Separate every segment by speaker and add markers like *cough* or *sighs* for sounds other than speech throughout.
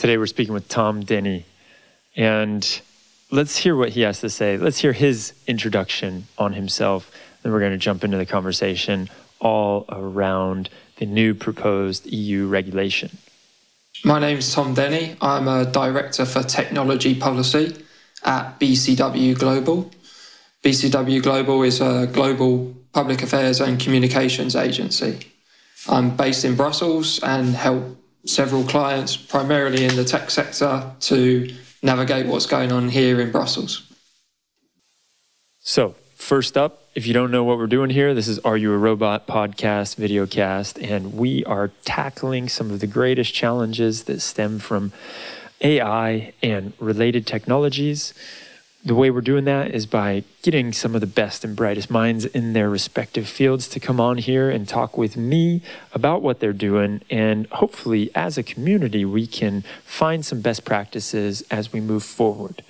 Speaker 1: Today we're speaking with Tom Denny. And let's hear what he has to say. Let's hear his introduction on himself. Then we're going to jump into the conversation all around the new proposed EU regulation.
Speaker 2: My name is Tom Denny. I'm a Director for Technology Policy at BCW Global. BCW Global is a global public affairs and communications agency. I'm based in Brussels and help several clients, primarily in the tech sector, to navigate what's going on here in Brussels.
Speaker 1: So, first up, if you don't know what we're doing here, this is Are You a Robot podcast, video cast, and we are tackling some of the greatest challenges that stem from AI and related technologies. The way we're doing that is by getting some of the best and brightest minds in their respective fields to come on here and talk with me about what they're doing. And hopefully, as a community, we can find some best practices as we move forward.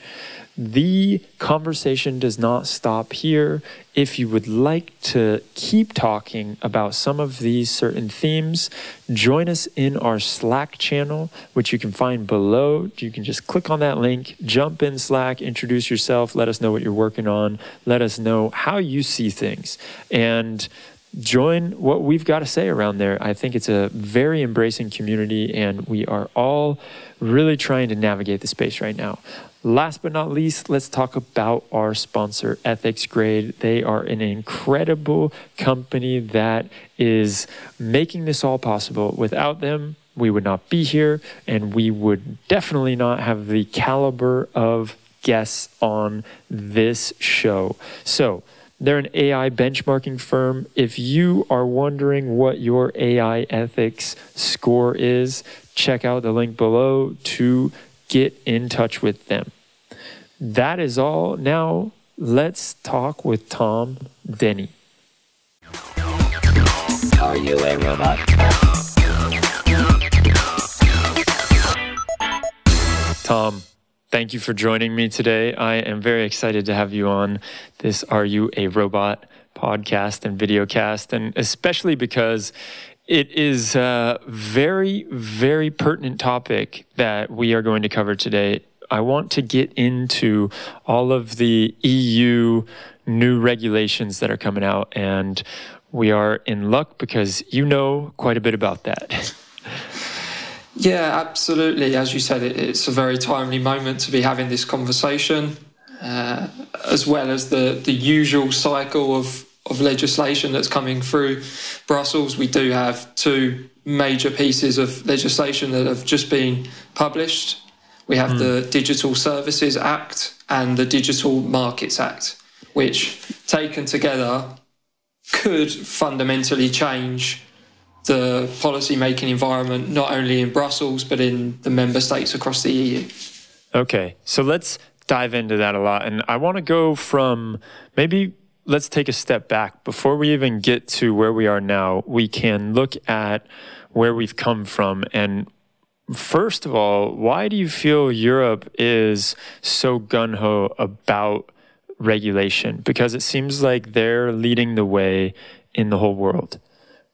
Speaker 1: The conversation does not stop here. If you would like to keep talking about some of these certain themes, join us in our Slack channel, which you can find below. You can just click on that link, jump in Slack, introduce yourself, let us know what you're working on, let us know how you see things. And join what we've got to say around there. I think it's a very embracing community, and we are all really trying to navigate the space right now. Last but not least, let's talk about our sponsor, Ethics Grade. They are an incredible company that is making this all possible. Without them, we would not be here, and we would definitely not have the caliber of guests on this show. So, they're an AI benchmarking firm. If you are wondering what your AI ethics score is, check out the link below to get in touch with them. That is all. Now, let's talk with Tom Denny. Are you a robot? Tom, thank you for joining me today. I am very excited to have you on this Are You a Robot podcast and videocast, and especially because it is a very, very pertinent topic that we are going to cover today. I want to get into all of the EU new regulations that are coming out, and we are in luck because you know quite a bit about that. *laughs*
Speaker 2: Yeah, absolutely. As you said, it's a very timely moment to be having this conversation, uh, as well as the, the usual cycle of of legislation that's coming through Brussels. We do have two major pieces of legislation that have just been published. We have mm. the Digital Services Act and the Digital Markets Act, which taken together could fundamentally change the policy making environment, not only in Brussels, but in the member states across the EU.
Speaker 1: Okay, so let's dive into that a lot. And I want to go from maybe let's take a step back. Before we even get to where we are now, we can look at where we've come from. And first of all, why do you feel Europe is so gun ho about regulation? Because it seems like they're leading the way in the whole world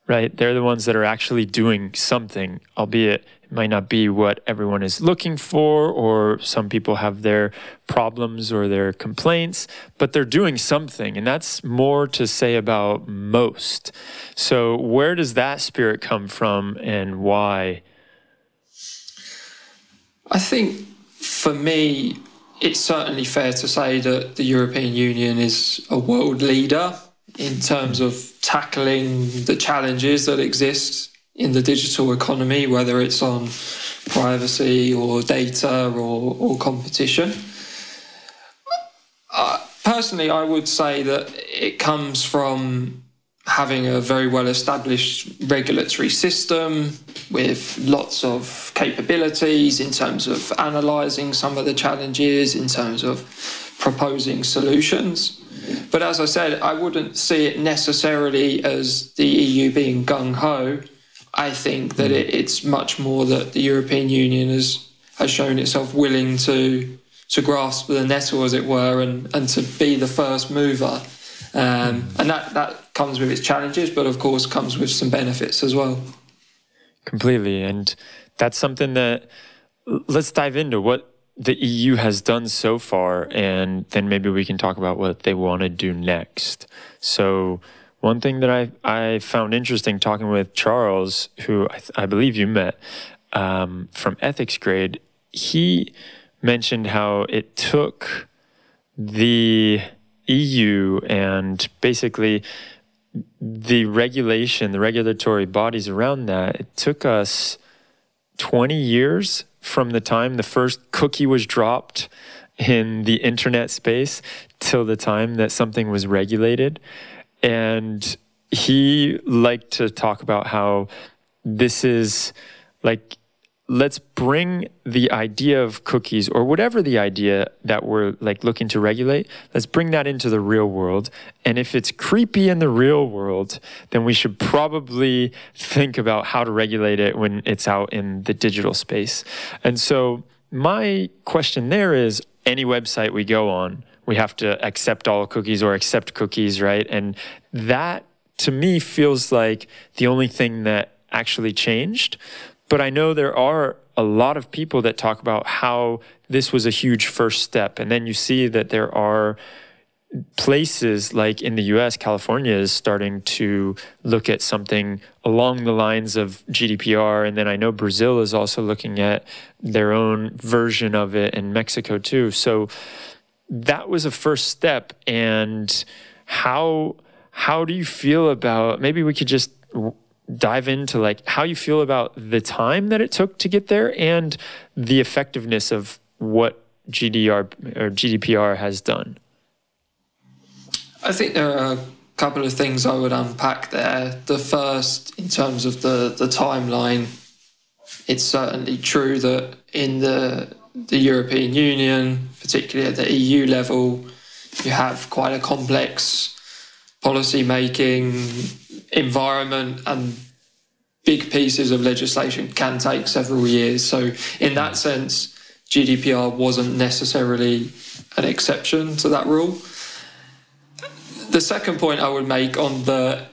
Speaker 1: right? They're the ones that are actually doing something, albeit it might not be what everyone is looking for, or some people have their problems or their complaints, but they're doing something. And that's more to say about most. So, where does that spirit come from and why?
Speaker 2: I think for me, it's certainly fair to say that the European Union is a world leader in terms of tackling the challenges that exist in the digital economy, whether it's on privacy or data or, or competition. Uh, personally, I would say that it comes from having a very well established regulatory system with lots of capabilities in terms of analysing some of the challenges, in terms of proposing solutions. But as I said, I wouldn't see it necessarily as the EU being gung ho. I think that it, it's much more that the European Union has has shown itself willing to to grasp the nettle, as it were, and, and to be the first mover. Um, and that, that comes with its challenges, but of course comes with some benefits as well.
Speaker 1: Completely. And that's something that let's dive into what the EU has done so far, and then maybe we can talk about what they want to do next. So, one thing that I I found interesting talking with Charles, who I, I believe you met um, from Ethics Grade, he mentioned how it took the EU and basically the regulation, the regulatory bodies around that, it took us 20 years from the time the first cookie was dropped in the internet space till the time that something was regulated. And he liked to talk about how this is like let's bring the idea of cookies or whatever the idea that we're like looking to regulate let's bring that into the real world. And if it's creepy in the real world then we should probably think about how to regulate it when it's out in the digital space. And so my question there is any website we go on we have to accept all cookies or accept cookies right and that to me feels like the only thing that actually changed but I know there are a lot of people that talk about how this was a huge first step. And then you see that there are places like in the US, California is starting to look at something along the lines of GDPR. And then I know Brazil is also looking at their own version of it, and Mexico too. So that was a first step. And how how do you feel about maybe we could just dive into like how you feel about the time that it took to get there and the effectiveness of what GDR or GDPR has done.
Speaker 2: I think there are a couple of things I would unpack there. The first, in terms of the, the timeline, it's certainly true that in the the European Union, particularly at the EU level, you have quite a complex policy making environment and big pieces of legislation can take several years. So, in that sense, GDPR wasn't necessarily an exception to that rule. The second point I would make on the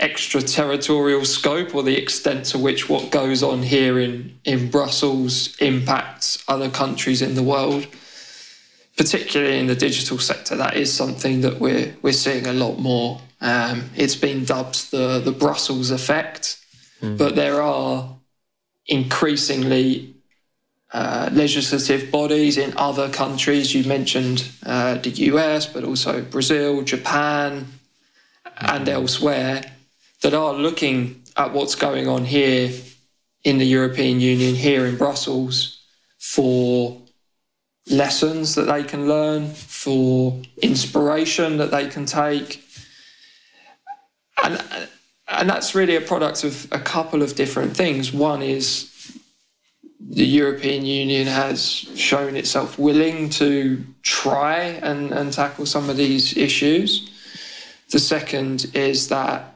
Speaker 2: extraterritorial scope or the extent to which what goes on here in, in Brussels impacts other countries in the world, particularly in the digital sector, that is something that we're, we're seeing a lot more um, it's been dubbed the, the Brussels effect, mm. but there are increasingly uh, legislative bodies in other countries. You mentioned uh, the US, but also Brazil, Japan, and hmm. elsewhere that are looking at what's going on here in the European Union, here in Brussels, for lessons that they can learn, for inspiration that they can take, and and that's really a product of a couple of different things. One is the European Union has shown itself willing to try and, and tackle some of these issues. The second is that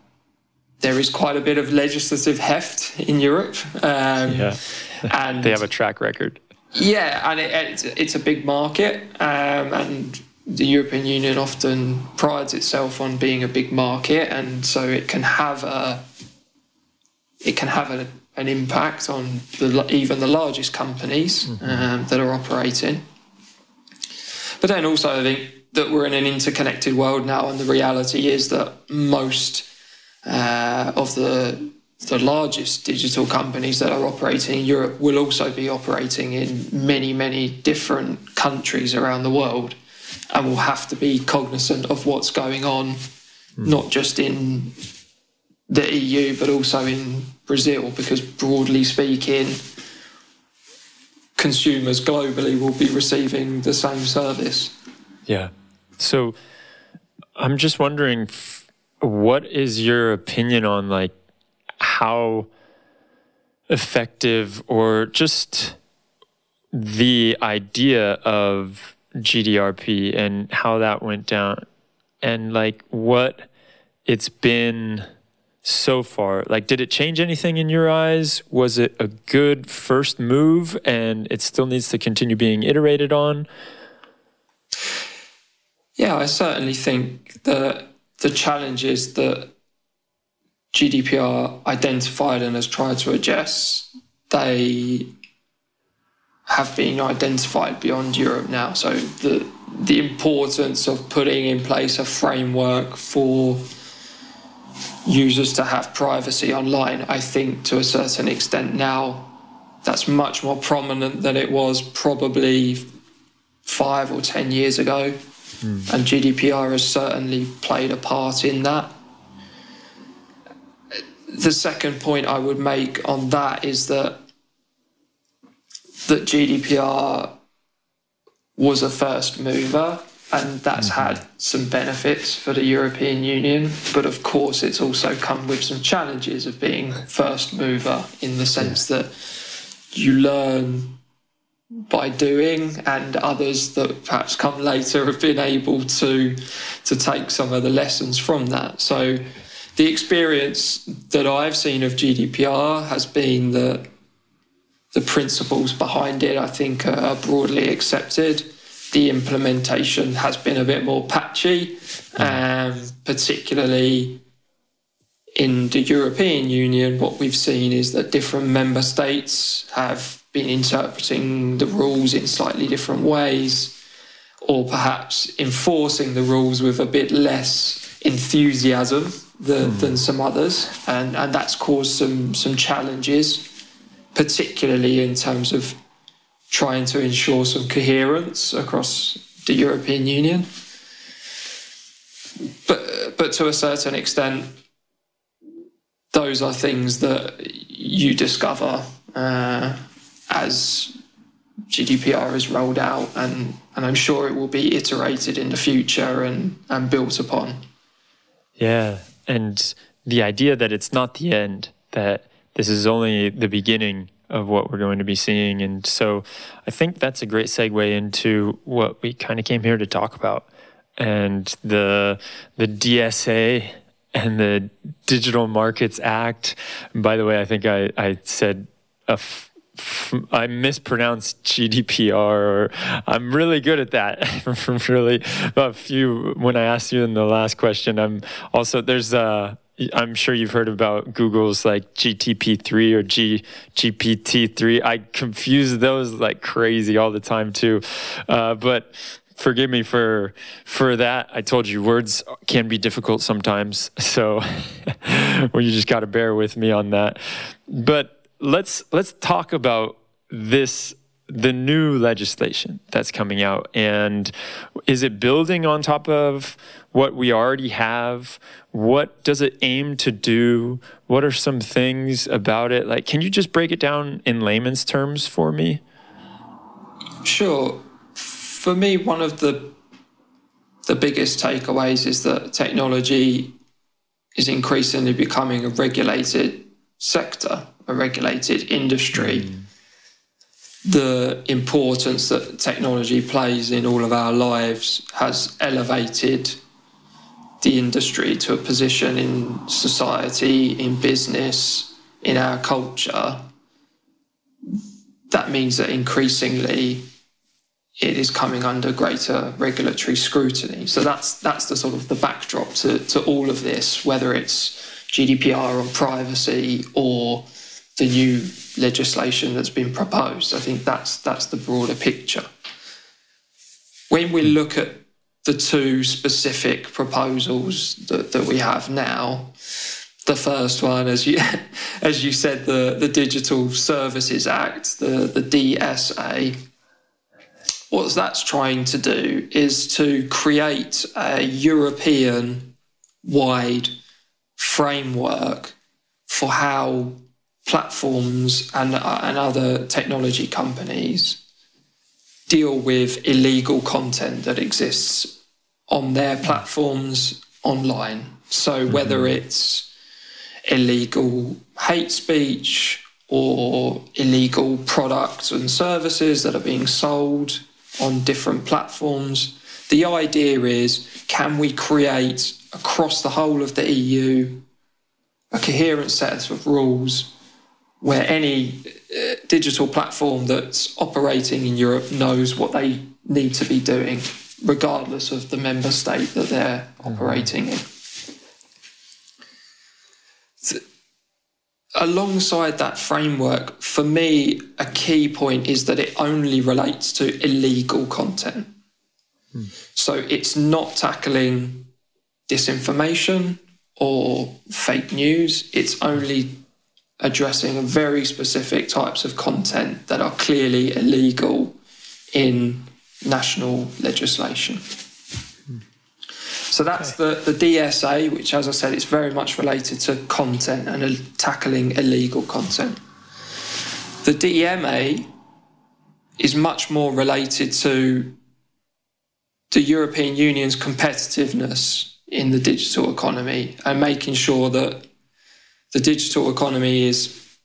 Speaker 2: there is quite a bit of legislative heft in Europe.
Speaker 1: Um, yeah. and they have a track record.
Speaker 2: Yeah, and it, it's, it's a big market. Um, and the European Union often prides itself on being a big market, and so it can have a it can have a, an impact on the, even the largest companies mm-hmm. um, that are operating. But then also, I think that we're in an interconnected world now, and the reality is that most uh, of the the largest digital companies that are operating in Europe will also be operating in many, many different countries around the world and will have to be cognizant of what's going on, mm. not just in the EU, but also in Brazil, because broadly speaking, consumers globally will be receiving the same service.
Speaker 1: Yeah. So I'm just wondering what is your opinion on like how effective or just the idea of GDRP and how that went down and like what it's been so far. Like, did it change anything in your eyes? Was it a good first move and it still needs to continue being iterated on?
Speaker 2: Yeah, I certainly think that the challenges that GDPR identified and has tried to address, they have been identified beyond Europe now. So the the importance of putting in place a framework for users to have privacy online, I think to a certain extent now that's much more prominent than it was probably five or ten years ago. Mm. And GDPR has certainly played a part in that. The second point I would make on that is that that GDPR was a first mover and that's mm-hmm. had some benefits for the European Union. But of course, it's also come with some challenges of being first mover in the sense that you learn by doing, and others that perhaps come later have been able to to take some of the lessons from that. So, the experience that I've seen of GDPR has been that the principles behind it, I think, are broadly accepted. The implementation has been a bit more patchy, um, particularly in the European Union. What we've seen is that different member states have been interpreting the rules in slightly different ways, or perhaps enforcing the rules with a bit less enthusiasm than, mm. than some others, and, and that's caused some some challenges particularly in terms of trying to ensure some coherence across the European Union. But, but to a certain extent, those are things that you discover uh, as GDPR is rolled out, and, and I'm sure it will be iterated in the future and, and built upon.
Speaker 1: Yeah, and the idea that it's not the end, that this is only the beginning of what we're going to be seeing. And so I think that's a great segue into what we kind of came here to talk about. And the the DSA and the Digital Markets Act. By the way, I think I, I said a f- I mispronounced GDPR, or I'm really good at that. *laughs* Really, a few when I asked you in the last question. I'm also there's a I'm sure you've heard about Google's like GTP3 or G, GPT3. I confuse those like crazy all the time too. Uh, but forgive me for for that. I told you words can be difficult sometimes, *laughs* so *laughs* well, you just got to bear with me on that. But let's let's talk about this the new legislation that's coming out. And is it building on top of what we already have? What does it aim to do? What are some things about it? Like can you just break it down in layman's terms for me?
Speaker 2: Sure. For me one of the the biggest takeaways is that technology is increasingly becoming a regulated sector a regulated industry mm the importance that technology plays in all of our lives has elevated the industry to a position in society, in business, in our culture. That means that increasingly it is coming under greater regulatory scrutiny. So that's that's the sort of the backdrop to, to all of this, whether it's GDPR on privacy or the new legislation that's been proposed. I think that's that's the broader picture. When we look at the two specific proposals that, that we have now, the first one, as you *laughs* as you said, the, the Digital Services Act, the, the DSA, what that's trying to do is to create a European wide framework for how platforms and, uh, and other technology companies deal with illegal content that exists on their platforms online. So, whether mm-hmm. it's illegal hate speech or illegal products and services that are being sold on different platforms, the idea is can we create across the whole of the EU a coherent set of rules where any uh, digital platform that's operating in Europe knows what they need to be doing, regardless of the member state that they're mm-hmm. operating in. alongside that framework, for me, a key point is that it only relates to illegal content. Hmm. So it's not tackling disinformation or fake news, it's only addressing very specific types of content that are clearly illegal in national legislation. So that's okay. the, the DSA, which, as I said, is very much related to content and tackling illegal content. The DMA is much more related to the European Union's competitiveness in the digital economy and making sure that the digital economy is,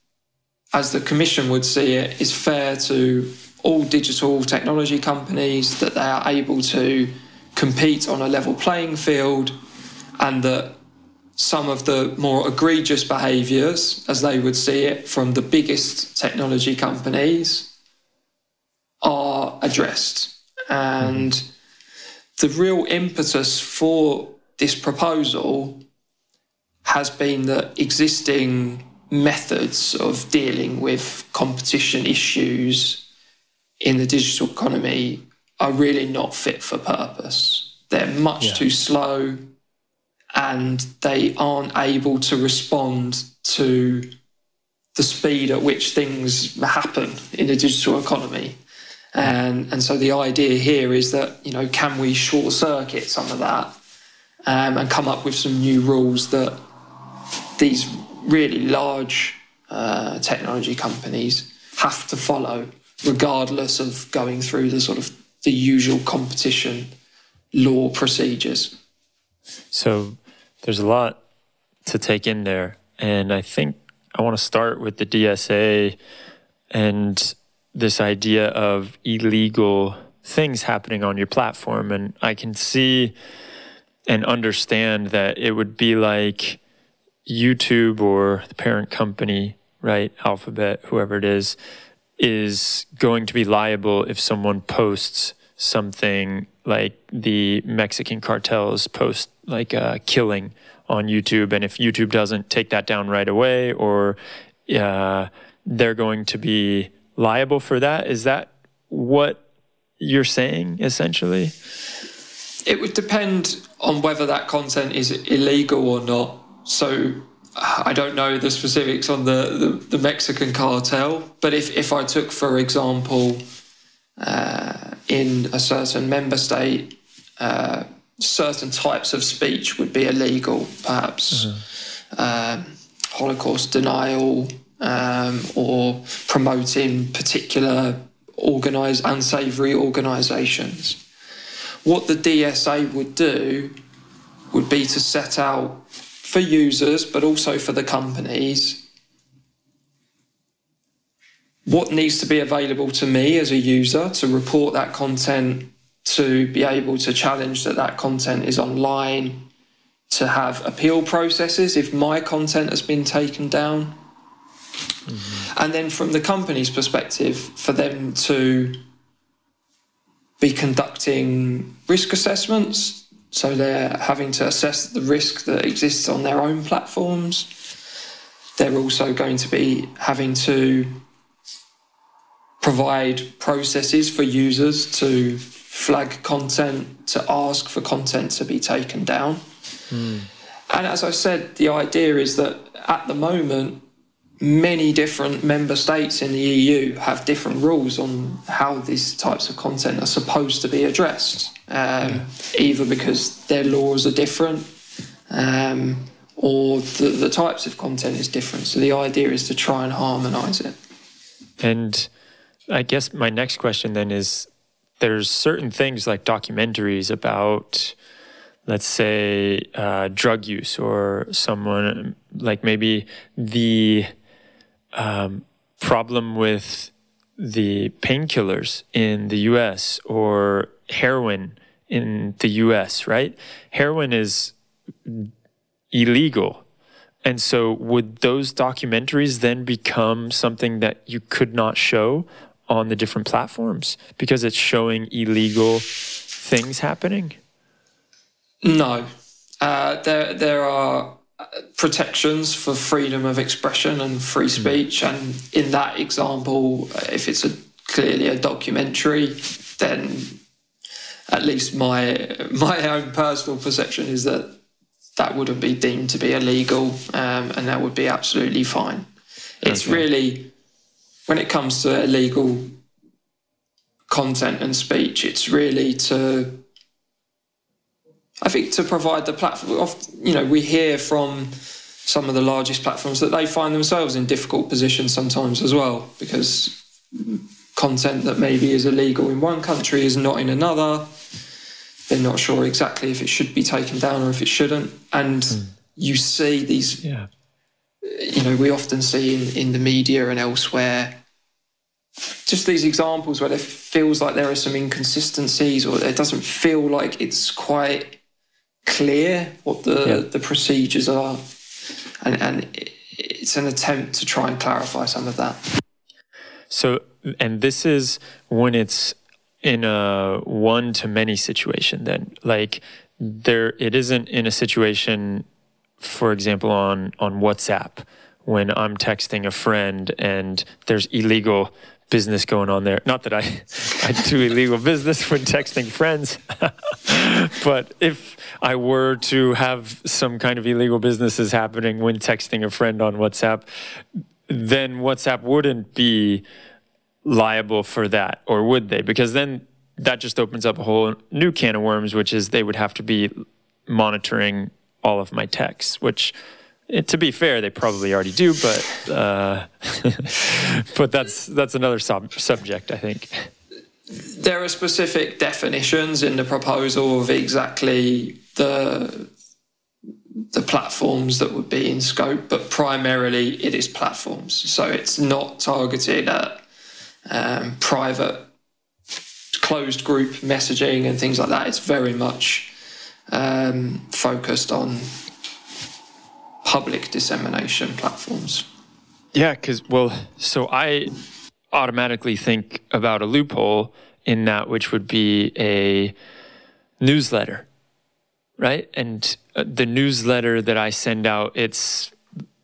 Speaker 2: as the Commission would see it, is fair to all digital technology companies, that they are able to compete on a level playing field, and that some of the more egregious behaviours, as they would see it, from the biggest technology companies are addressed. And mm-hmm. the real impetus for this proposal has been that existing methods of dealing with competition issues in the digital economy are really not fit for purpose. They're much yeah. too slow and they aren't able to respond to the speed at which things happen in the digital economy. And, and so the idea here is that, you know, can we short circuit some of that um, and come up with some new rules that these really large uh, technology companies have to follow, regardless of going through the sort of the usual competition law procedures.
Speaker 1: So there's a lot to take in there, and I think I want to start with the DSA and this idea of illegal things happening on your platform, and I can see and understand that it would be like YouTube or the parent company, right, Alphabet, whoever it is, is going to be liable if someone posts something like the Mexican cartels post like a killing on YouTube, and if YouTube doesn't take that down right away, or uh, they're going to be liable for that. Is that what you're saying essentially?
Speaker 2: It would depend on whether that content is illegal or not. So I don't know the specifics on the, the, the Mexican cartel, but if, if I took, for example, uh, in a certain member state, uh, certain types of speech would be illegal, perhaps mm-hmm. um, Holocaust denial um, or promoting particular organized unsavory organizations. What the DSA would do would be to set out for users, but also for the companies. What needs to be available to me as a user to report that content, to be able to challenge that that content is online, to have appeal processes if my content has been taken down. Mm-hmm. And then from the company's perspective, for them to be conducting risk assessments so they're having to assess the risk that exists on their own platforms. They're also going to be having to provide processes for users to flag content, to ask for content to be taken down. Mm. And as I said, the idea is that at the moment, many different member states in the EU have different rules on how these types of content are supposed to be addressed, um, either because their laws are different um, or the, the types of content is different. So the idea is to try and harmonise it.
Speaker 1: And I guess my next question then is there's certain things like documentaries about let's say uh, drug use or someone like maybe the um, problem with the painkillers in the US or heroin in the US, right? Heroin is illegal. And so, would those documentaries then become something that you could not show on the different platforms because it's showing illegal things happening?
Speaker 2: No. Uh, there, there are protections for freedom of expression and free hmm. speech. And in that example, if it's a, clearly a documentary, then at least my my own personal perception is that that wouldn't be deemed to be illegal, um, and that would be absolutely fine. It's okay. really when it comes to illegal content and speech, it's really to I think to provide the platform. You know, we hear from some of the largest platforms that they find themselves in difficult positions sometimes as well because content that maybe is illegal in one country is not in another. They're not sure exactly if it should be taken down or if it shouldn't. And mm. you see these, yeah. you know, we often see in, in the media and elsewhere just these examples where it feels like there are some inconsistencies or it doesn't feel like it's quite clear what the, yeah. the procedures are. And, and it's an attempt to try and clarify some of that.
Speaker 1: So, and this is when it's in a one to many situation, then, like, there, it isn't in a situation, for example, on, on WhatsApp when I'm texting a friend and there's illegal business going on there. Not that I, *laughs* I do illegal business when texting friends, *laughs* but if I were to have some kind of illegal businesses happening when texting a friend on WhatsApp, then WhatsApp wouldn't be liable for that, or would they? Because then that just opens up a whole new can of worms, which is they would have to be monitoring all of my texts, which to be fair, they probably already do, but uh, *laughs* but that's that's another sub- subject, I think.
Speaker 2: There are specific definitions in the proposal of exactly the the platforms that would be in scope, but primarily it is platforms. So it's not targeted at um, private closed group messaging and things like that. It's very much um, focused on public dissemination platforms.
Speaker 1: Yeah, because, well, so I automatically think about a loophole in that, which would be a newsletter, right? And uh, the newsletter that I send out, it's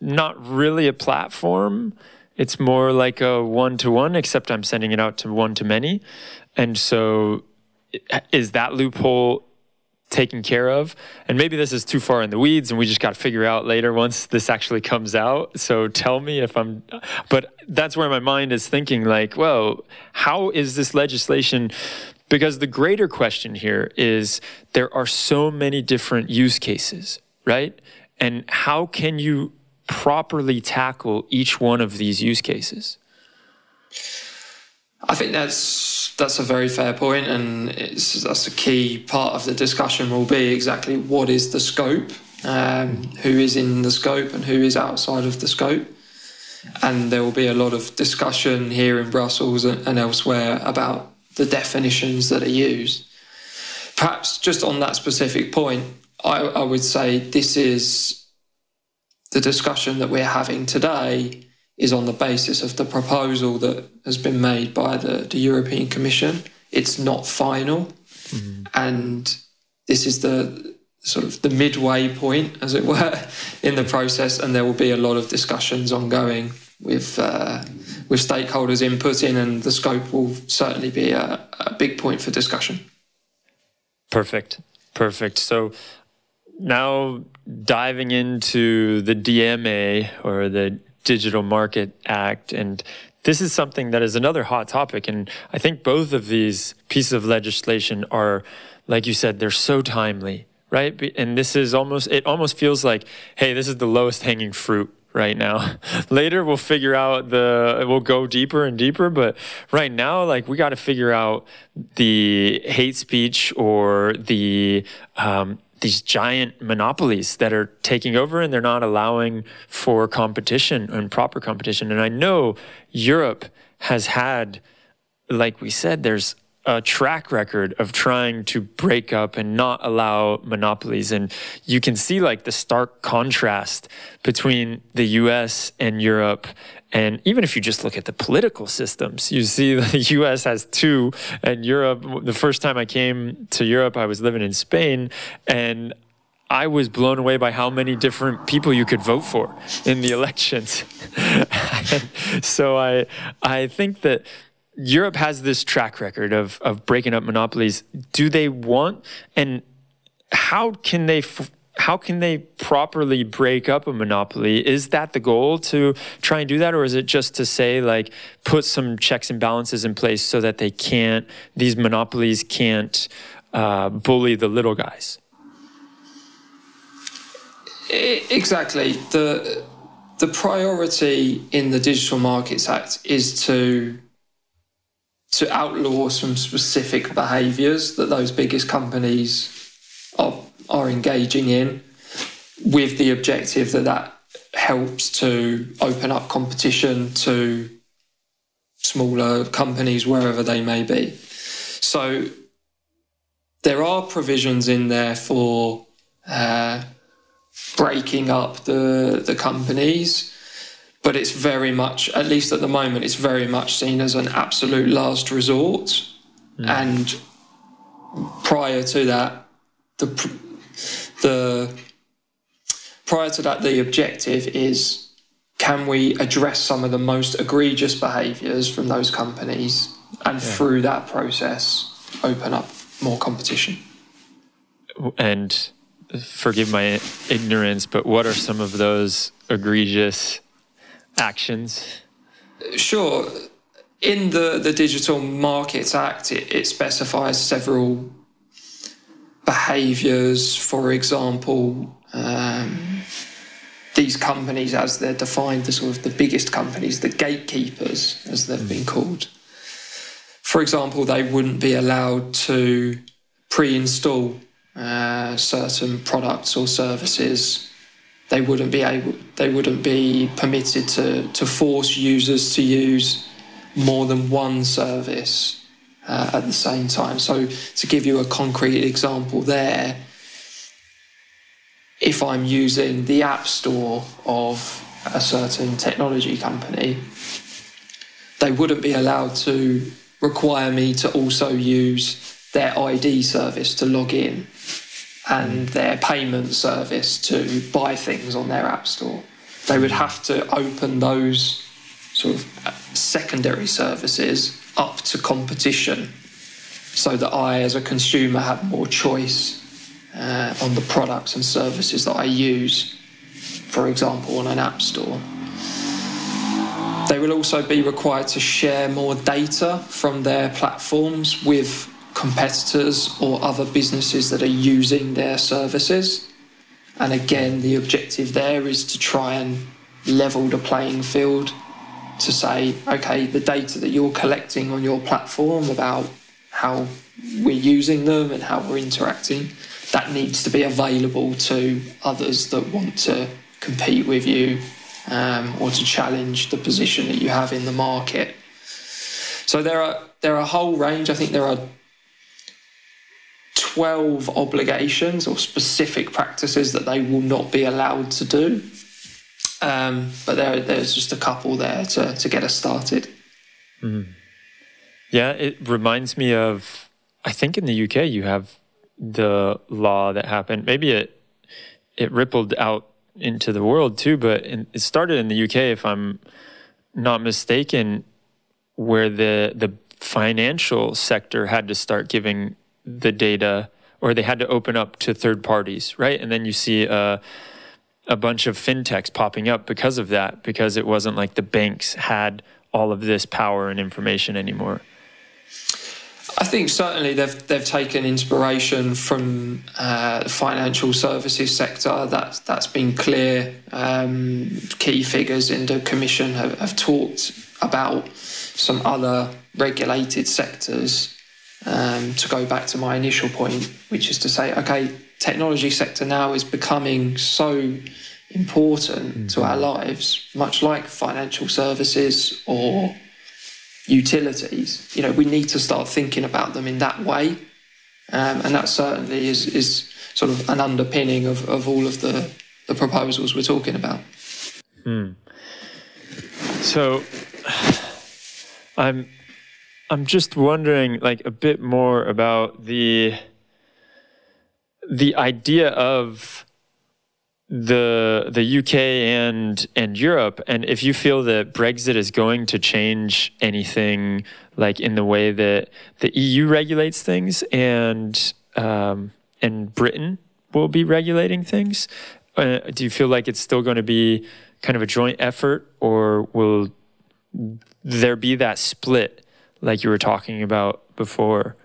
Speaker 1: not really a platform. It's more like a one to one, except I'm sending it out to one to many. And so, is that loophole taken care of. And maybe this is too far in the weeds and we just got to figure out later once this actually comes out. So tell me if I'm, but that's where my mind is thinking like, well, how is this legislation? Because the greater question here is there are so many different use cases, right? And how can you properly tackle each one of these use cases?
Speaker 2: I think that's that's a very fair point, and it's that's a key part of the discussion. Will be exactly what is the scope, um, who is in the scope, and who is outside of the scope, and there will be a lot of discussion here in Brussels and elsewhere about the definitions that are used. Perhaps just on that specific point, I, I would say this is the discussion that we're having today is on the basis of the proposal that has been made by the, the European Commission. It's not final. Mm-hmm. And this is the sort of the midway point, as it were, in the process. And there will be a lot of discussions ongoing with uh, with stakeholders input in, and the scope will certainly be a, a big point for discussion.
Speaker 1: Perfect. Perfect. So now diving into the DMA or the Digital Market Act. And this is something that is another hot topic. And I think both of these pieces of legislation are, like you said, they're so timely, right? And this is almost, it almost feels like, hey, this is the lowest hanging fruit right now. *laughs* Later we'll figure out the we'll go deeper and deeper, but right now like we got to figure out the hate speech or the um, these giant monopolies that are taking over and they're not allowing for competition and proper competition. And I know Europe has had, like we said, there's a track record of trying to break up and not allow monopolies. And you can see like the stark contrast between the US and Europe. And even if you just look at the political systems, you see *laughs* the US has two, and Europe, the first time I came to Europe, I was living in Spain, and I was blown away by how many different people you could vote for in the *laughs* elections. *laughs* so I I think that Europe has this track record of of breaking up monopolies. Do they want and how can they how can they properly break up a monopoly? Is that the goal to try and do that, or is it just to say like put some checks and balances in place so that they can't these monopolies can't uh, bully the little guys?
Speaker 2: Exactly. The the priority in the Digital Markets Act is to to outlaw some specific behaviours that those biggest companies are are engaging in, with the objective that that helps to open up competition to smaller companies wherever they may be. So there are provisions in there for uh, breaking up the the companies, but it's very much, at least at the moment, it's very much seen as an absolute last resort. Mm. And prior to that, the the prior to that, the objective is can we address some of the most egregious behaviours from those companies, and yeah. through that process, open up more competition.
Speaker 1: And forgive my ignorance, but what are some of those egregious actions?
Speaker 2: Sure. In the, the Digital Markets Act, it, it specifies several behaviours. For example, um, these companies, as they're defined, the sort of the biggest companies, the gatekeepers, as they've been called. For example, they wouldn't be allowed to pre-install uh, certain products or services, they wouldn't be able, they wouldn't be permitted to, to force users to use more than one service uh, at the same time. So, to give you a concrete example, there, if I'm using the App Store of a certain technology company, they wouldn't be allowed to require me to also use their ID service to log in and their payment service to buy things on their app store. They would have to open those sort of uh, secondary services up to competition so that I, as a consumer, have more choice uh, on the products and services that I use, for example, on an app store. They will also be required to share more data from their platforms with competitors or other businesses that are using their services. And again, the objective there is to try and level the playing field to say, okay, the data that you're collecting on your platform about how we're using them and how we're interacting, that needs to be available to others that want to compete with you um, or to challenge the position that you have in the market. So there are there are a whole range. I think there are 12 obligations or specific practices that they will not be allowed to do. Um, but there, there's just a couple there to, to get us started.
Speaker 1: Mm. Yeah, it reminds me of, I think in the UK you have the law that happened. Maybe it it rippled out into the world too, but it started in the UK, if I'm not mistaken, where the the financial sector had to start giving the data or they had to open up to third parties, right? And then you see uh, a bunch of fintechs popping up because of that, because it wasn't like the banks had all of this power and information anymore.
Speaker 2: I think certainly they've they've taken inspiration from uh, the financial services sector. That's that's been clear. Um, key figures in the commission have, have talked about some other regulated sectors um, to go back to my initial point, which is to say, okay, technology sector now is becoming so important mm-hmm. to our lives, much like financial services or utilities. You know, we need to start thinking about them in that way, um, and that certainly is is sort of an underpinning of, of all of the the proposals we're talking about.
Speaker 1: Hmm. So, *sighs* I'm I'm just wondering, like, a bit more about the the idea of the the UK and and Europe and if you feel that Brexit is going to change anything like in the way that the EU regulates things and um, and Britain will be regulating things uh, do you feel like it's still going to be kind of a joint effort or will there be that split like you were talking about before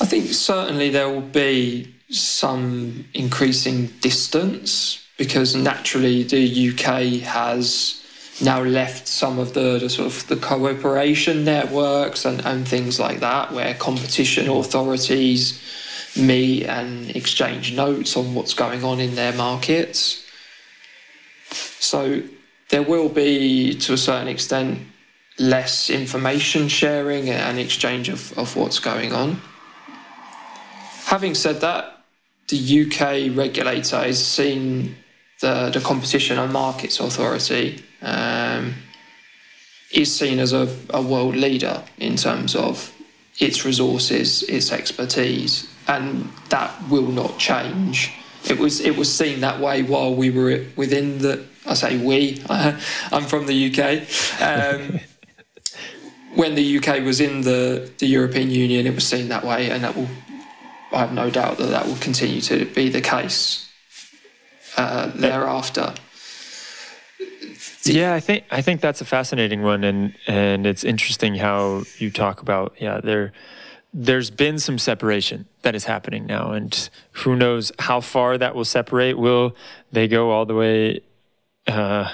Speaker 2: I think certainly there will be some increasing distance because naturally the UK has now left some of the, the sort of the cooperation networks and, and things like that where competition authorities meet and exchange notes on what's going on in their markets. So there will be to a certain extent less information sharing and exchange of, of what's going on. Having said that, the UK regulator is seen the, the Competition and Markets Authority um, is seen as a, a world leader in terms of its resources, its expertise, and that will not change. It was it was seen that way while we were within the. I say we. *laughs* I'm from the UK. Um, *laughs* when the UK was in the, the European Union, it was seen that way, and that will I have no doubt that that will continue to be the case uh, thereafter.
Speaker 1: Yeah, I think I think that's a fascinating one, and and it's interesting how you talk about yeah there there's been some separation that is happening now, and who knows how far that will separate? Will they go all the way? Uh,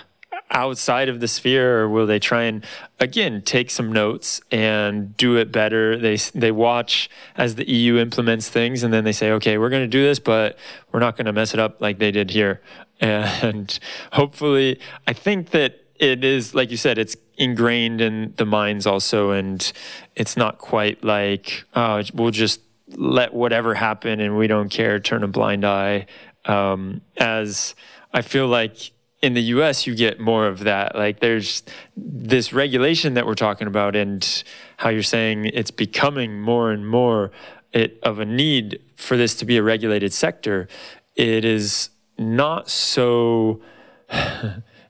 Speaker 1: outside of the sphere or will they try and again take some notes and do it better? They they watch as the EU implements things and then they say okay we're going to do this but we're not going to mess it up like they did here. *laughs* And hopefully I think that it is like you said it's ingrained in the minds also and it's not quite like oh we'll just let whatever happen and we don't care turn a blind eye. Um, as I feel like in the US, you get more of that. Like there's this regulation that we're talking about, and how you're saying it's becoming more and more it, of a need for this to be a regulated sector. It is not so. *sighs*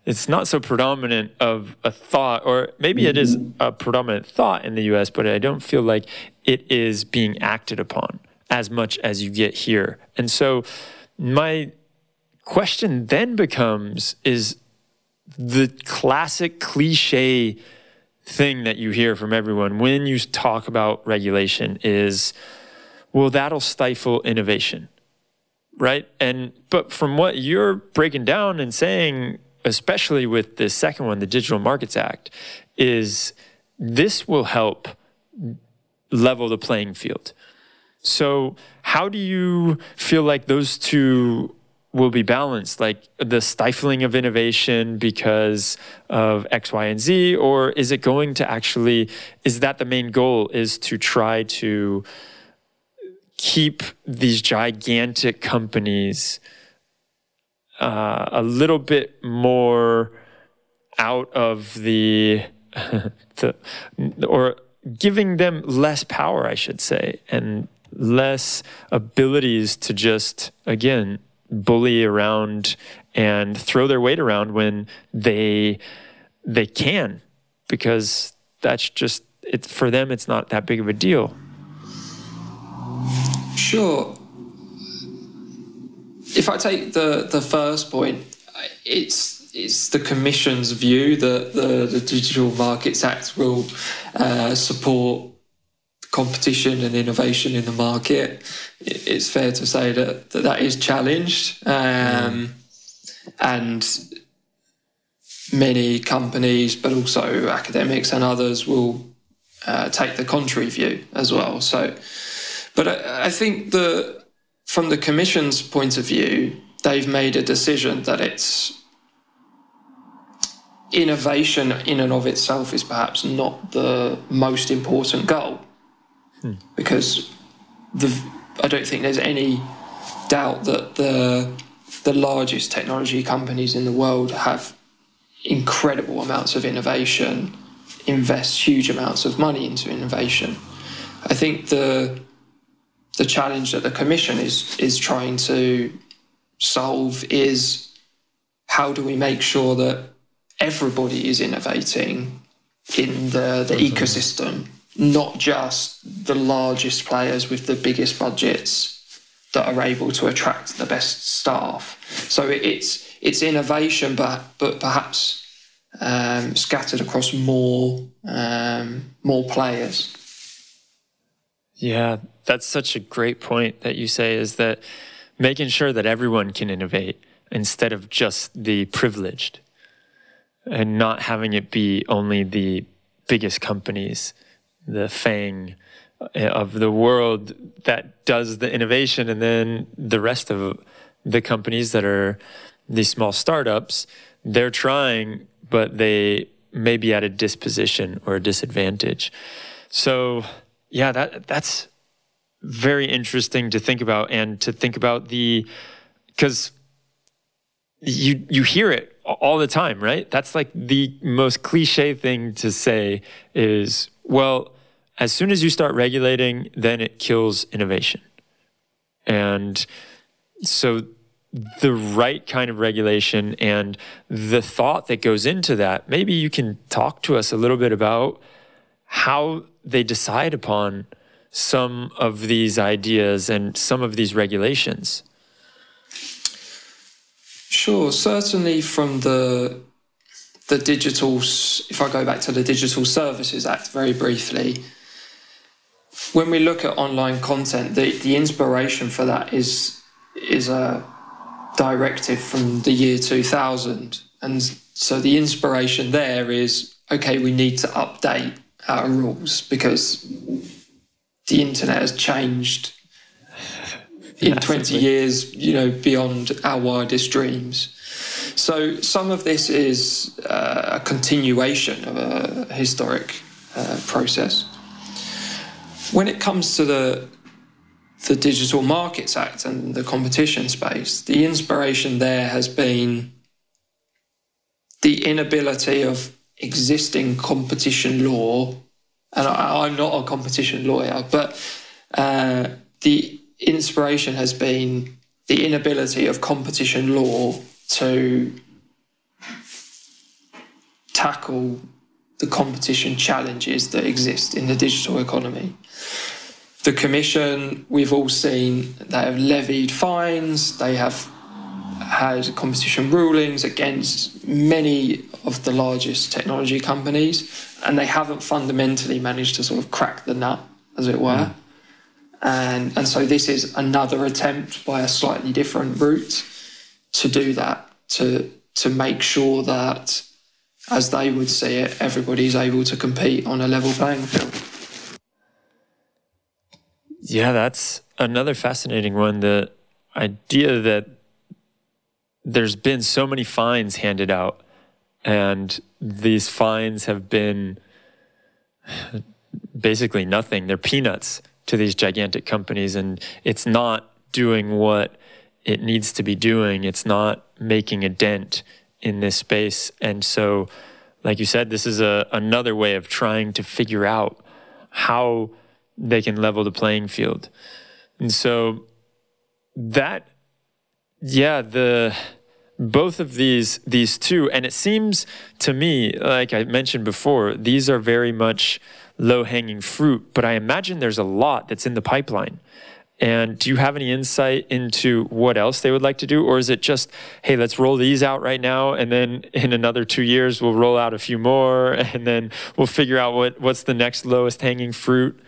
Speaker 1: it's not so predominant of a thought, or maybe it is a predominant thought in the US, but I don't feel like it is being acted upon as much as you get here. And so, my question then becomes is the classic cliche thing that you hear from everyone when you talk about regulation is well that'll stifle innovation right? And but from what you're breaking down and saying especially with the second one the digital markets act is this will help level the playing field. So how do you feel like those two will be balanced, like the stifling of innovation because of X, Y, and Z? Or is it going to actually, is that the main goal, is to try to keep these gigantic companies uh, a little bit more out of the, *laughs* the, or giving them less power, I should say, and less abilities to just, again, bully around and throw their weight around when they they can because that's just it for them it's not that big of a deal.
Speaker 2: Sure. If i take the the first point it's it's the commission's view that the, the digital markets act will uh, support competition and innovation in the market, it's fair to say that that, that is challenged. Um, and many companies, but also academics and others, will uh, take the contrary view as well. So, but I, I think that from the Commission's point of view, they've made a decision that it's innovation in and of itself is perhaps not the most important goal because the, I don't think there's any doubt that the the largest technology companies in the world have incredible amounts of innovation, invest huge amounts of money into innovation. I think the the challenge that the Commission is is trying to solve is how do we make sure that everybody is innovating in the, the ecosystem, not just the largest players with the biggest budgets that are able to attract the best staff. So it's it's innovation, but but perhaps um, scattered across more um, more players.
Speaker 1: Yeah, that's such a great point that you say is that making sure that everyone can innovate instead of just the privileged and not having it be only the biggest companies, the FANG eh, of the world that does the innovation, and then the rest of the companies that are these small startups, they're trying, but they may be at a disposition or a disadvantage. So, yeah, that that's very interesting to think about and to think about the because you you hear it all the time, right? That's like the most cliche thing to say is, well, as soon as you start regulating, then it kills innovation. And so the right kind of regulation and the thought that goes into that, maybe you can talk to us a little bit about how they decide upon some of these ideas and some of these regulations.
Speaker 2: Sure, certainly from the the digital. If I go back to the Digital Services Act very briefly, when we look at online content, the, the inspiration for that is is a directive from the year 2000, and so the inspiration there is okay. We need to update our rules because the internet has changed *laughs* in 20 years, you know, beyond our wildest dreams. So some of this is uh, a continuation of a historic uh, process. When it comes to the the Digital Markets Act and the competition space, the inspiration there has been the inability of existing competition law, and I, am not a competition lawyer, but uh, the inspiration has been the inability of competition law to tackle the competition challenges that exist in the digital economy. The Commission, we've all seen, they have levied fines, they have had competition rulings against many of the largest technology companies, and they haven't fundamentally managed to sort of crack the nut, as it were. Mm. And, and so this is another attempt by a slightly different route to do that, to, to make sure that, as they would see it, everybody's able to compete on a level playing field.
Speaker 1: Yeah, that's another fascinating one. The idea that there's been so many fines handed out, and these fines have been basically nothing. They're peanuts to these gigantic companies and it's not doing what it needs to be doing. It's not making a dent in this space. And so, like you said, this is a, another way of trying to figure out how they can level the playing field. And so that, yeah, the both of these these two, and it seems to me, like I mentioned before, these are very much low hanging fruit, but I imagine there's a lot that's in the pipeline. And do you have any insight into what else they would like to do? Or is it just, hey, let's roll these out right now, and then in another two years, we'll roll out a few more, *laughs* and then we'll figure out what, what's the next lowest hanging fruit?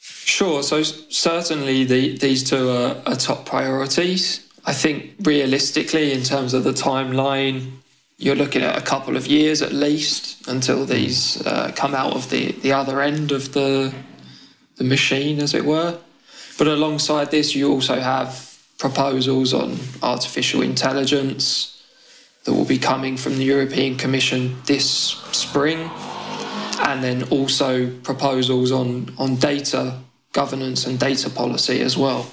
Speaker 2: Sure. So, certainly the, these two are, are top priorities. I think realistically, in terms of the timeline, you're looking at a couple of years at least until these uh, come out of the, the other end of the the machine, as it were. But alongside this, you also have proposals on artificial intelligence that will be coming from the European Commission this spring, and then also proposals on, on data governance and data policy as well.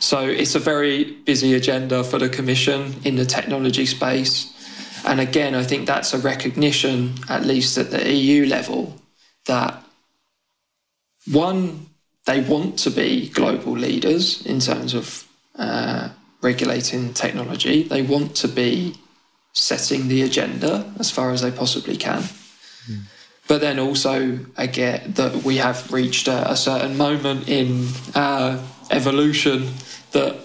Speaker 2: So it's a very busy agenda for the Commission in the technology space. And again, I think that's a recognition, at least at the EU level, that one, they want to be global leaders in terms of uh, regulating technology. They want to be setting the agenda as far as they possibly can. Mm. But then also, I get that we have reached a, a certain moment in our evolution that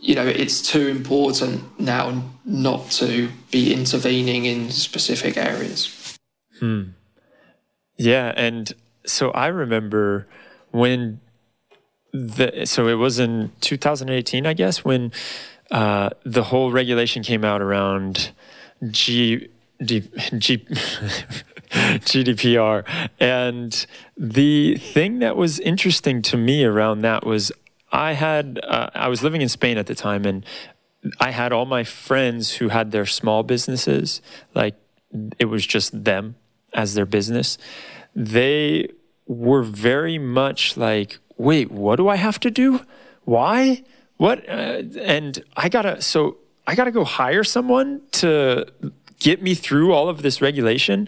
Speaker 2: you know it's too important now not to be intervening in specific areas.
Speaker 1: Hmm. Yeah, and so I remember when the so it was in 2018, I guess, when uh, the whole regulation came out around GDPR. *laughs* And the thing that was interesting to me around that was I had uh, I was living in Spain at the time, and I had all my friends who had their small businesses, like it was just them as their business. They were very much like, wait, what do I have to do? Why? What? Uh, and I gotta, so I gotta go hire someone to get me through all of this regulation.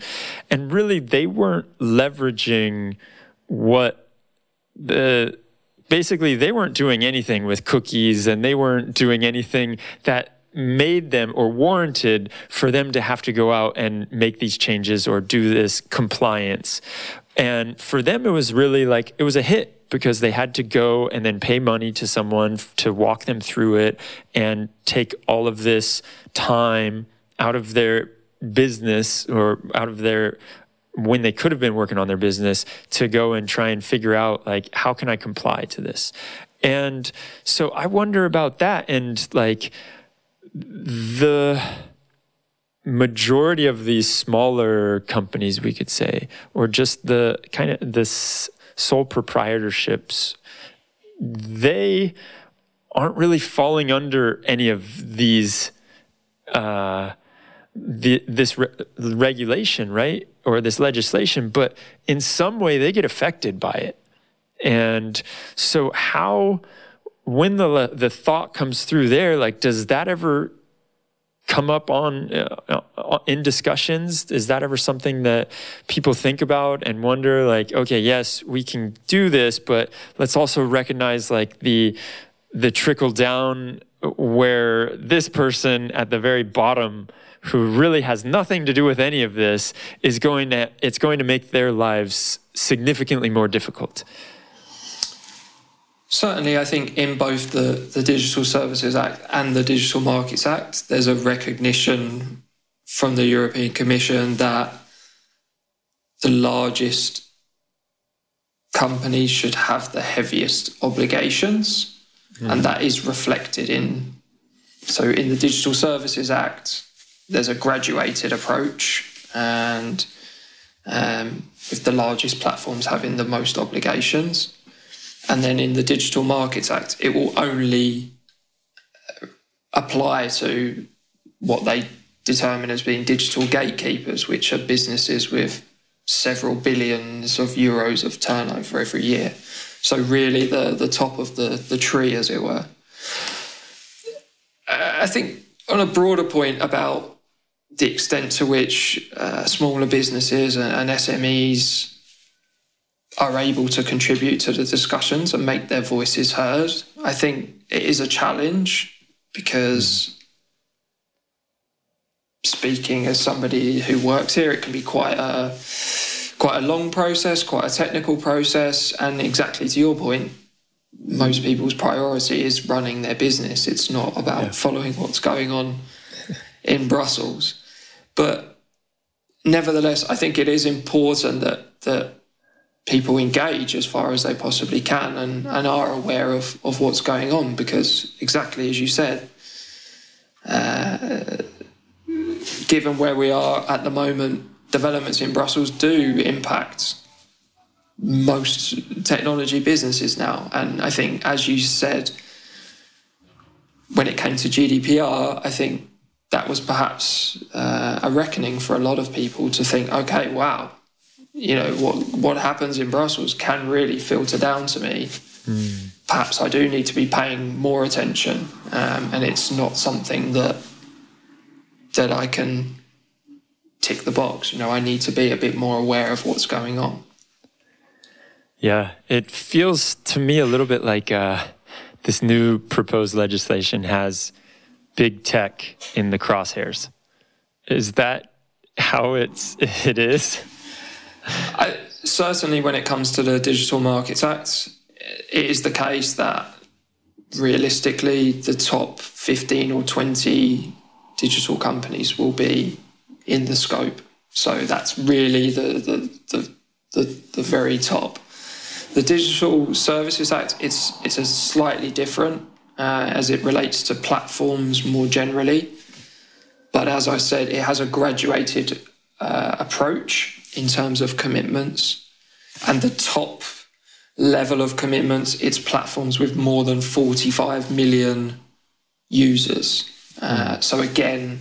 Speaker 1: And really, they weren't leveraging what the, basically, they weren't doing anything with cookies and they weren't doing anything that made them or warranted for them to have to go out and make these changes or do this compliance. And for them, it was really like, it was a hit because they had to go and then pay money to someone to walk them through it and take all of this time out of their business or out of their when they could have been working on their business to go and try and figure out like how can I comply to this. And so I wonder about that and like the majority of these smaller companies, we could say, or just the kind of this sole proprietorships, they aren't really falling under any of these uh, the, this re- regulation, right, or this legislation, but in some way they get affected by it. And so, how, when the the thought comes through there, like, does that ever come up on uh, uh, in discussions? Is that ever something that people think about and wonder like okay yes we can do this but let's also recognize like the the trickle down where this person at the very bottom who really has nothing to do with any of this is going to it's going to make their lives significantly more difficult
Speaker 2: Certainly, I think in both the, the Digital Services Act and the Digital Markets Act, there's a recognition from the European Commission that the largest companies should have the heaviest obligations. Mm. And that is reflected in. So, in the Digital Services Act, there's a graduated approach, and um, with the largest platforms having the most obligations. And then in the Digital Markets Act, it will only uh, apply to what they determine as being digital gatekeepers, which are businesses with several billions of euros of turnover every year. So really the, the top of the, the tree, as it were. I think on a broader point about the extent to which uh, smaller businesses and, and SMEs are able to contribute to the discussions and make their voices heard. I think it is a challenge because speaking as somebody who works here, it can be quite a quite a long process, quite a technical process, and exactly to your point, most people's priority is running their business. It's not about yeah. following what's going on in Brussels. But nevertheless, I think it is important that that people engage as far as they possibly can and, and are aware of, of what's going on because exactly as you said uh, given where we are at the moment developments in brussels do impact most technology businesses now. And i think as you said when it came to gdpr i think that was perhaps uh, a reckoning for a lot of people to think okay wow you know what what happens in Brussels can really filter down to me. Mm. Perhaps I do need to be paying more attention, um, and it's not something that that I can tick the box. You know, I need to be a bit more aware of what's going on.
Speaker 1: Yeah, it feels to me a little bit like uh, this new proposed legislation has big tech in the crosshairs. Is that how it's *laughs* it is?
Speaker 2: I, certainly, when it comes to the Digital Markets Act, it is the case that realistically, the top 15 or 20 digital companies will be in the scope. So that's really the the the, the, the very top. The Digital Services Act it's it's a slightly different uh, as it relates to platforms more generally. But as I said, it has a graduated uh, approach in terms of commitments, and the top level of commitments it's platforms with more than 45 million users. Uh, so again,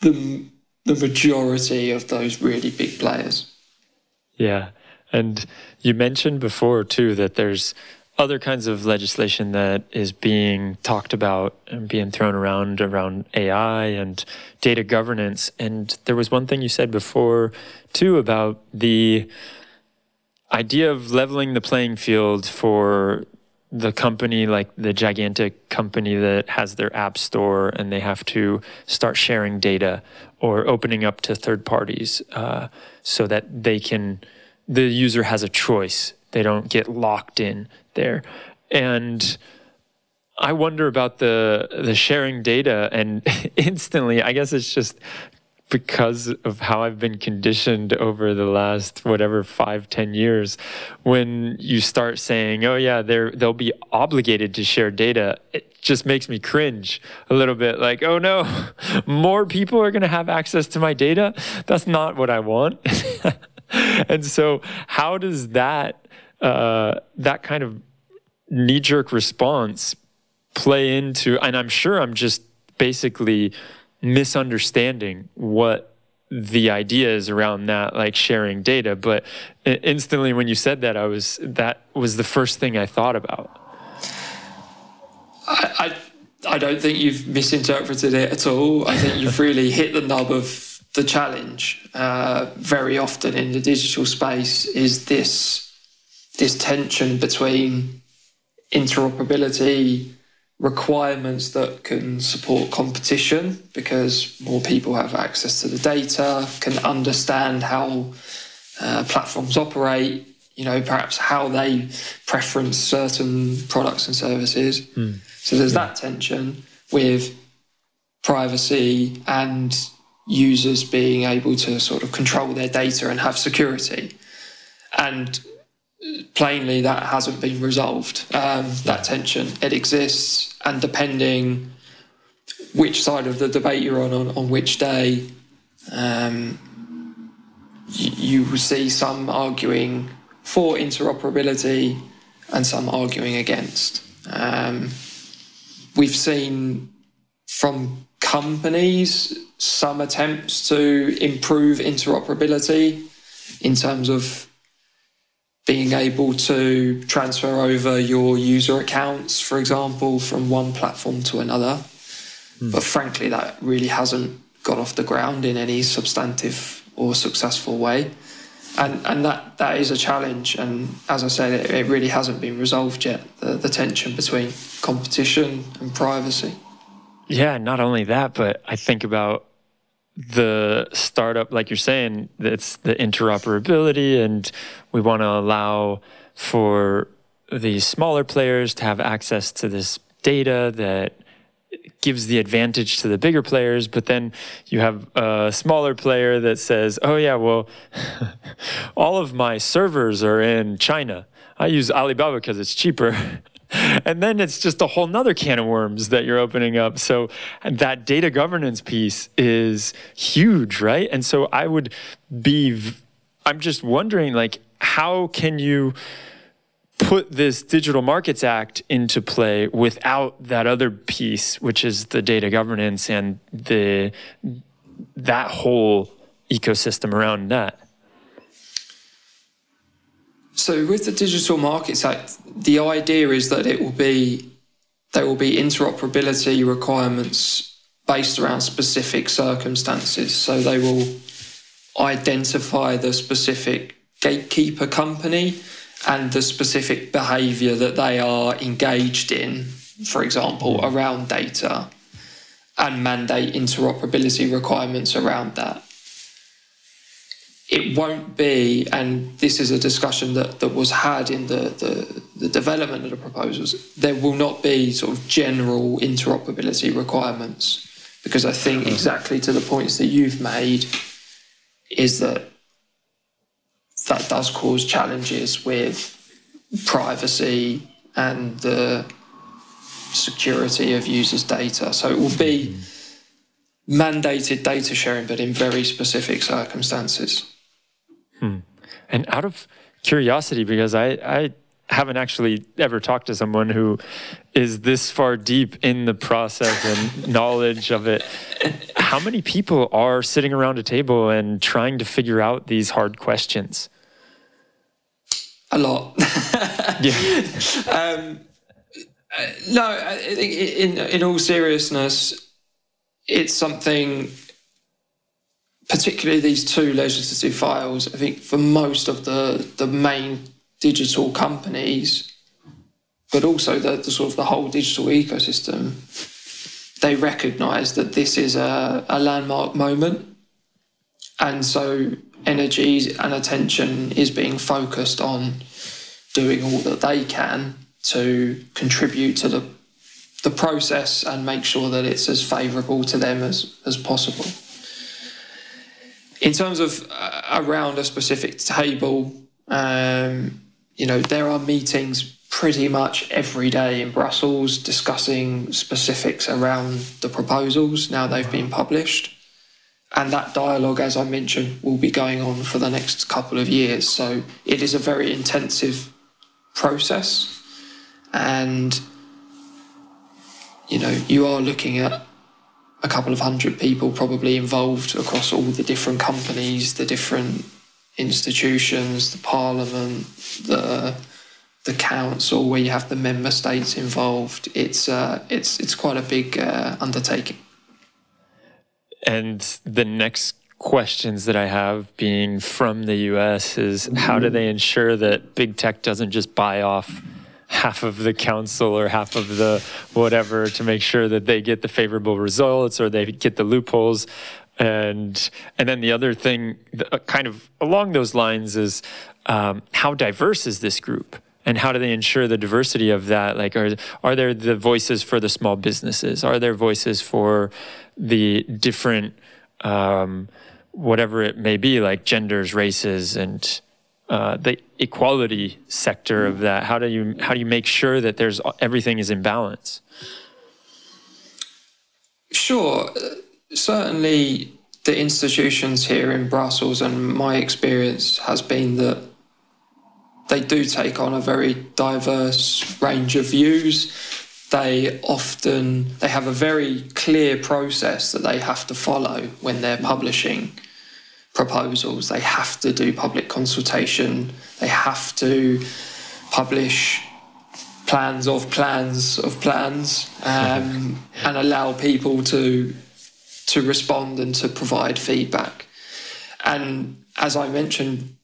Speaker 2: the the majority of those really big players.
Speaker 1: Yeah. And you mentioned before too that there's other kinds of legislation that is being talked about and being thrown around around AI and data governance. And there was one thing you said before too about the idea of leveling the playing field for the company, like the gigantic company that has their app store and they have to start sharing data or opening up to third parties uh, so that they can, the user has a choice. They don't get locked in there. And I wonder about the the sharing data and *laughs* instantly I guess it's just because of how I've been conditioned over the last whatever five, ten years, when you start saying, "Oh yeah, they're they'll be obligated to share data," it just makes me cringe a little bit. Like, "Oh no, *laughs* more people are going to have access to my data." That's not what I want. *laughs* and so, how does that uh, that kind of knee jerk response play into? And I'm sure I'm just basically misunderstanding what the idea is around that like sharing data but instantly when you said that i was that was the first thing i thought about
Speaker 2: i i, I don't think you've misinterpreted it at all i think you've really hit the nub of the challenge uh, very often in the digital space is this this tension between interoperability requirements that can support competition because more people have access to the data, can understand how uh, platforms operate, you know, perhaps how they preference certain products and services. Mm. So there's yeah. that tension with privacy and users being able to sort of control their data and have security. And plainly that hasn't been resolved. Um, that tension it exists, and depending which side of the debate you're on on, on which day, um, you, you see some arguing for interoperability and some arguing against. Um, we've seen from companies some attempts to improve interoperability in terms of being able to transfer over your user accounts, for example, from one platform to another. Mm. But frankly, that really hasn't got off the ground in any substantive or successful way. And, and that, that is a challenge. And as I said, it, it really hasn't been resolved yet the, the tension between competition and privacy.
Speaker 1: Yeah, not only that, but I think about the startup, like you're saying, it's the interoperability, and we want to allow for the smaller players to have access to this data that gives the advantage to the bigger players, but then you have a smaller player that says, oh, yeah, well, *laughs* all of my servers are in China. I use Alibaba because it's cheaper. *laughs* *laughs* and then it's just a whole nother can of worms that you're opening up. So that data governance piece is huge, right? And so I would be, I'm just wondering, like, how can you put this Digital Markets Act into play without that other piece, which is the data governance and the that whole ecosystem around that?
Speaker 2: So with the Digital Markets Act, the idea is that it will be there will be interoperability requirements based around specific circumstances. So they will identify the specific gatekeeper company and the specific behavior that they are engaged in, for example, around data, and mandate interoperability requirements around that. It won't be, and this is a discussion that, that was had in the, the, the development of the proposals, there will not be sort of general interoperability requirements. Because I think mm-hmm. exactly to the points that you've made, is that that does cause challenges with privacy and the security of users' data. So it will be mm-hmm. mandated data sharing, but in very specific circumstances.
Speaker 1: Hmm. And out of curiosity, because I, I haven't actually ever talked to someone who is this far deep in the process and *laughs* knowledge of it. How many people are sitting around a table and trying to figure out these hard questions?
Speaker 2: A lot. *laughs* yeah. Um, no, I think in in all seriousness, it's something. Particularly these two legislative files, I think for most of the the main digital companies, but also the, the sort of the whole digital ecosystem, they recognise that this is a, a landmark moment, and so energy and attention is being focused on doing all that they can to contribute to the the process and make sure that it's as favourable to them as, as possible. In terms of uh, around a specific table, um, you know, there are meetings pretty much every day in Brussels discussing specifics around the proposals now they've been published. And that dialogue, as I mentioned, will be going on for the next couple of years. So it is a very intensive process. And, you know, you are looking at a couple of hundred people probably involved across all the different companies, the different institutions, the parliament, the the council, where you have the member states involved. It's uh, it's it's quite a big uh, undertaking.
Speaker 1: And the next questions that I have being from the US is how do they ensure that big tech doesn't just buy off half of the council or half of the whatever to make sure that they get the favorable results or they get the loopholes. And and then the other thing, uh, kind of along those lines, is um, how diverse is this group? and how do they ensure the diversity of that? Like are are there the voices for the small businesses? Are there voices for the different um, whatever it may be like genders races and uh, the equality sector of that? How do you how do you make sure that there's everything is in balance?
Speaker 2: Sure. Certainly the institutions here in Brussels, and my experience has been that they do take on a very diverse range of views. They often they have a very clear process that they have to follow when they're publishing proposals. They have to do public consultation. They have to publish plans of plans of plans um, *laughs* and allow people to to respond and to provide feedback. And as I mentioned,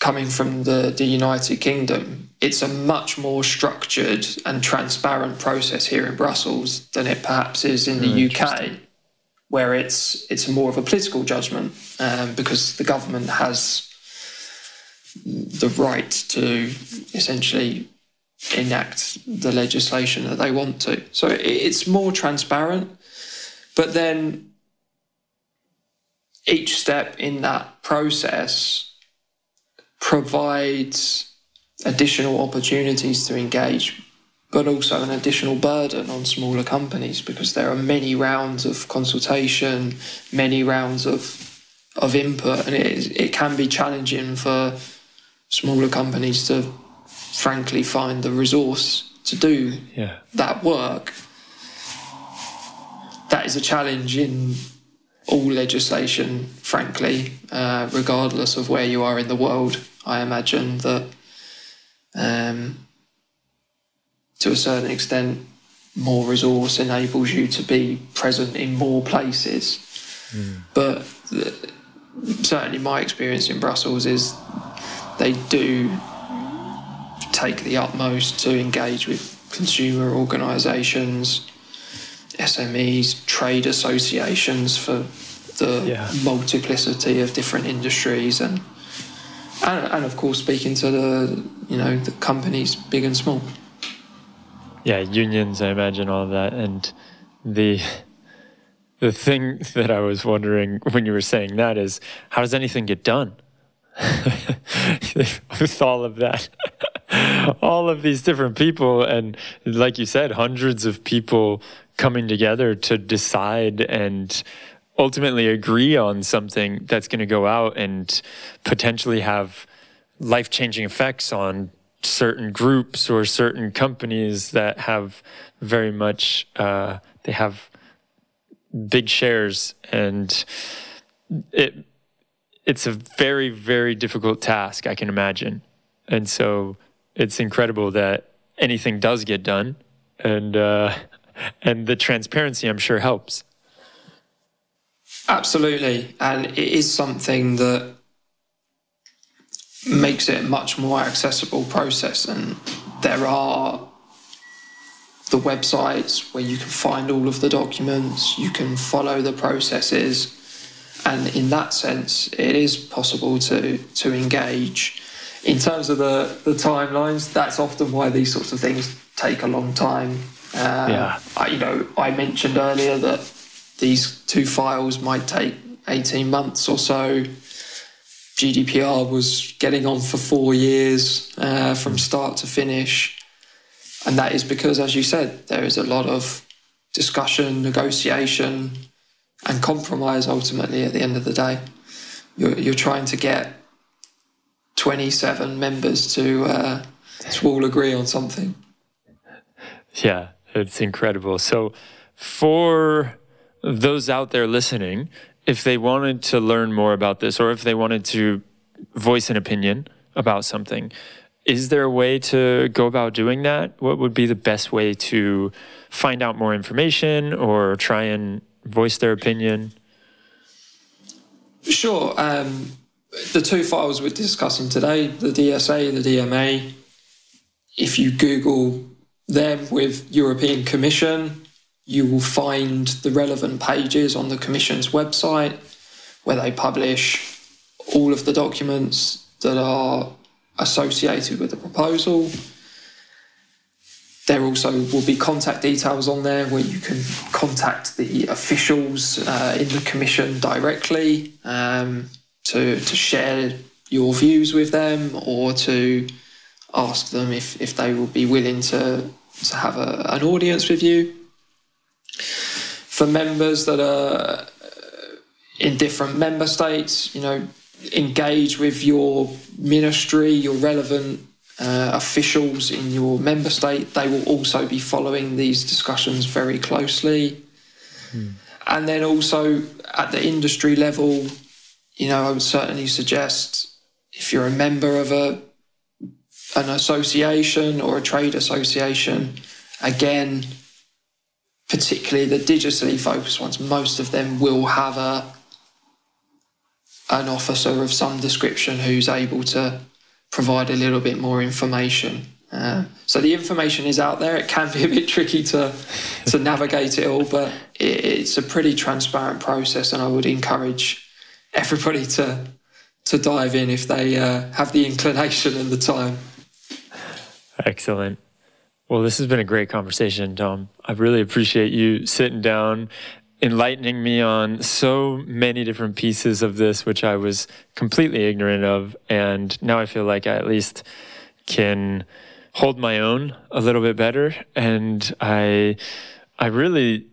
Speaker 2: coming from the, the United Kingdom, it's a much more structured and transparent process here in Brussels than it perhaps is in the mm, UK, where it's it's more of a political judgment um, because the government has the right to essentially enact the legislation that they want to. So it's more transparent. But then each step in that process provides additional opportunities to engage, but also an additional burden on smaller companies because there are many rounds of consultation, many rounds of of input, and it, it can be challenging for smaller companies to frankly find the resource to do yeah. that work. That is a challenge in all legislation, frankly, uh, regardless of where you are in the world. I imagine that um, to a certain extent, more resource enables you to be present in more places. Mm. But the, certainly, my experience in Brussels is they do take the utmost to engage with consumer organisations, SMEs, trade associations for the yeah. multiplicity of different industries and, and and of course speaking to the you know the companies big and small.
Speaker 1: Yeah, unions, I imagine all of that, and the the thing that I was wondering when you were saying that is how does anything get done *laughs* with all of that? *laughs* all of these different people, and like you said, hundreds of people coming together to decide and ultimately agree on something that's going to go out and potentially have life changing effects on certain groups or certain companies that have very much uh, they have big shares and it it's a very very difficult task i can imagine. And so it's incredible that anything does get done and uh, *laughs* and the transparency i'm sure helps.
Speaker 2: Absolutely. And it is something that makes it a much more accessible process. And there are the websites where you can find all of the documents you can follow the processes. And in that sense it is possible to to engage. In terms of the the timelines that's often why these sorts of things take a long time. Uh, yeah. I, you know i mentioned earlier that these two files might take 18 months or so GDPR was getting on for four years uh, from start to finish. And that is because, as you said, there is a lot of discussion, negotiation, and compromise ultimately at the end of the day. You're, you're trying to get 27 members to, uh, to all agree on something.
Speaker 1: Yeah, it's incredible. So, for those out there listening, if they wanted to learn more about this or if they wanted to voice an opinion about something, is there a way to go about doing that? What would be the best way to find out more information or try and voice their opinion?
Speaker 2: Sure. Um, the two files we're discussing today, the DSA, the DMA, if you Google them with European Commission, you will find the relevant pages on the Commission's website where they publish all of the documents that are associated with the proposal. There also will be contact details on there where you can contact the officials uh, in the Commission directly um, to, to share your views with them or to ask them if, if they will be willing to, to have a, an audience with you for members that are in different member states, you know, engage with your ministry, your relevant uh, officials in your member state. They will also be following these discussions very closely. Hmm. And then also at the industry level, you know, I would certainly suggest if you're a member of a an association or a trade association, again, particularly the digitally focused ones, most of them will have a an officer of some description who's able to provide a little bit more information. Uh, so the information is out there. It can be a bit tricky to to navigate it all, but it, it's a pretty transparent process, and I would encourage everybody to to dive in if they uh, have the inclination and the time.
Speaker 1: Excellent. Well, this has been a great conversation, Tom. I really appreciate you sitting down, enlightening me on so many different pieces of this, which I was completely ignorant of. And now I feel like I at least can hold my own a little bit better. And I, I really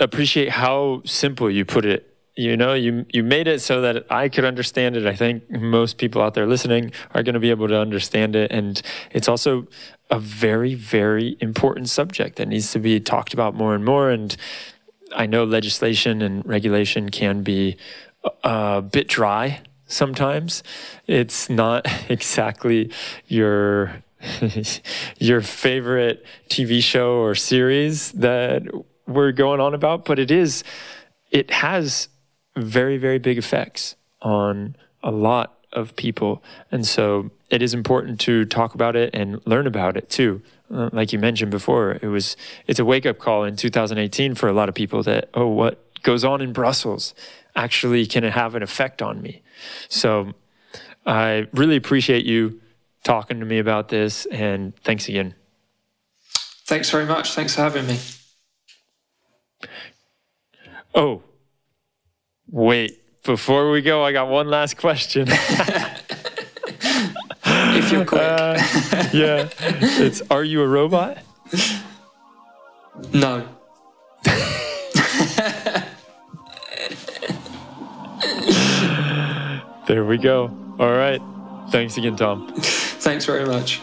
Speaker 1: appreciate how simple you put it you know you you made it so that I could understand it. I think most people out there listening are going to be able to understand it and it's also a very, very important subject that needs to be talked about more and more. And I know legislation and regulation can be a bit dry sometimes. It's not *laughs* exactly your *laughs* your favorite TV show or series that we're going on about, but it is it has very very big effects on a lot of people. And so it is important to talk about it and learn about it too. Uh, like you mentioned before, it was it's a wake up call in 2018 for a lot of people that oh what goes on in Brussels actually can have an effect on me. So I really appreciate you talking to me about this and thanks again.
Speaker 2: Thanks very much. Thanks for having me.
Speaker 1: Oh, wait. Before we go, I got one last question. *laughs*
Speaker 2: if you're quick. Uh,
Speaker 1: yeah. It's Are you a robot?
Speaker 2: No.
Speaker 1: there we go. All right. Thanks again, Tom.
Speaker 2: Thanks very much.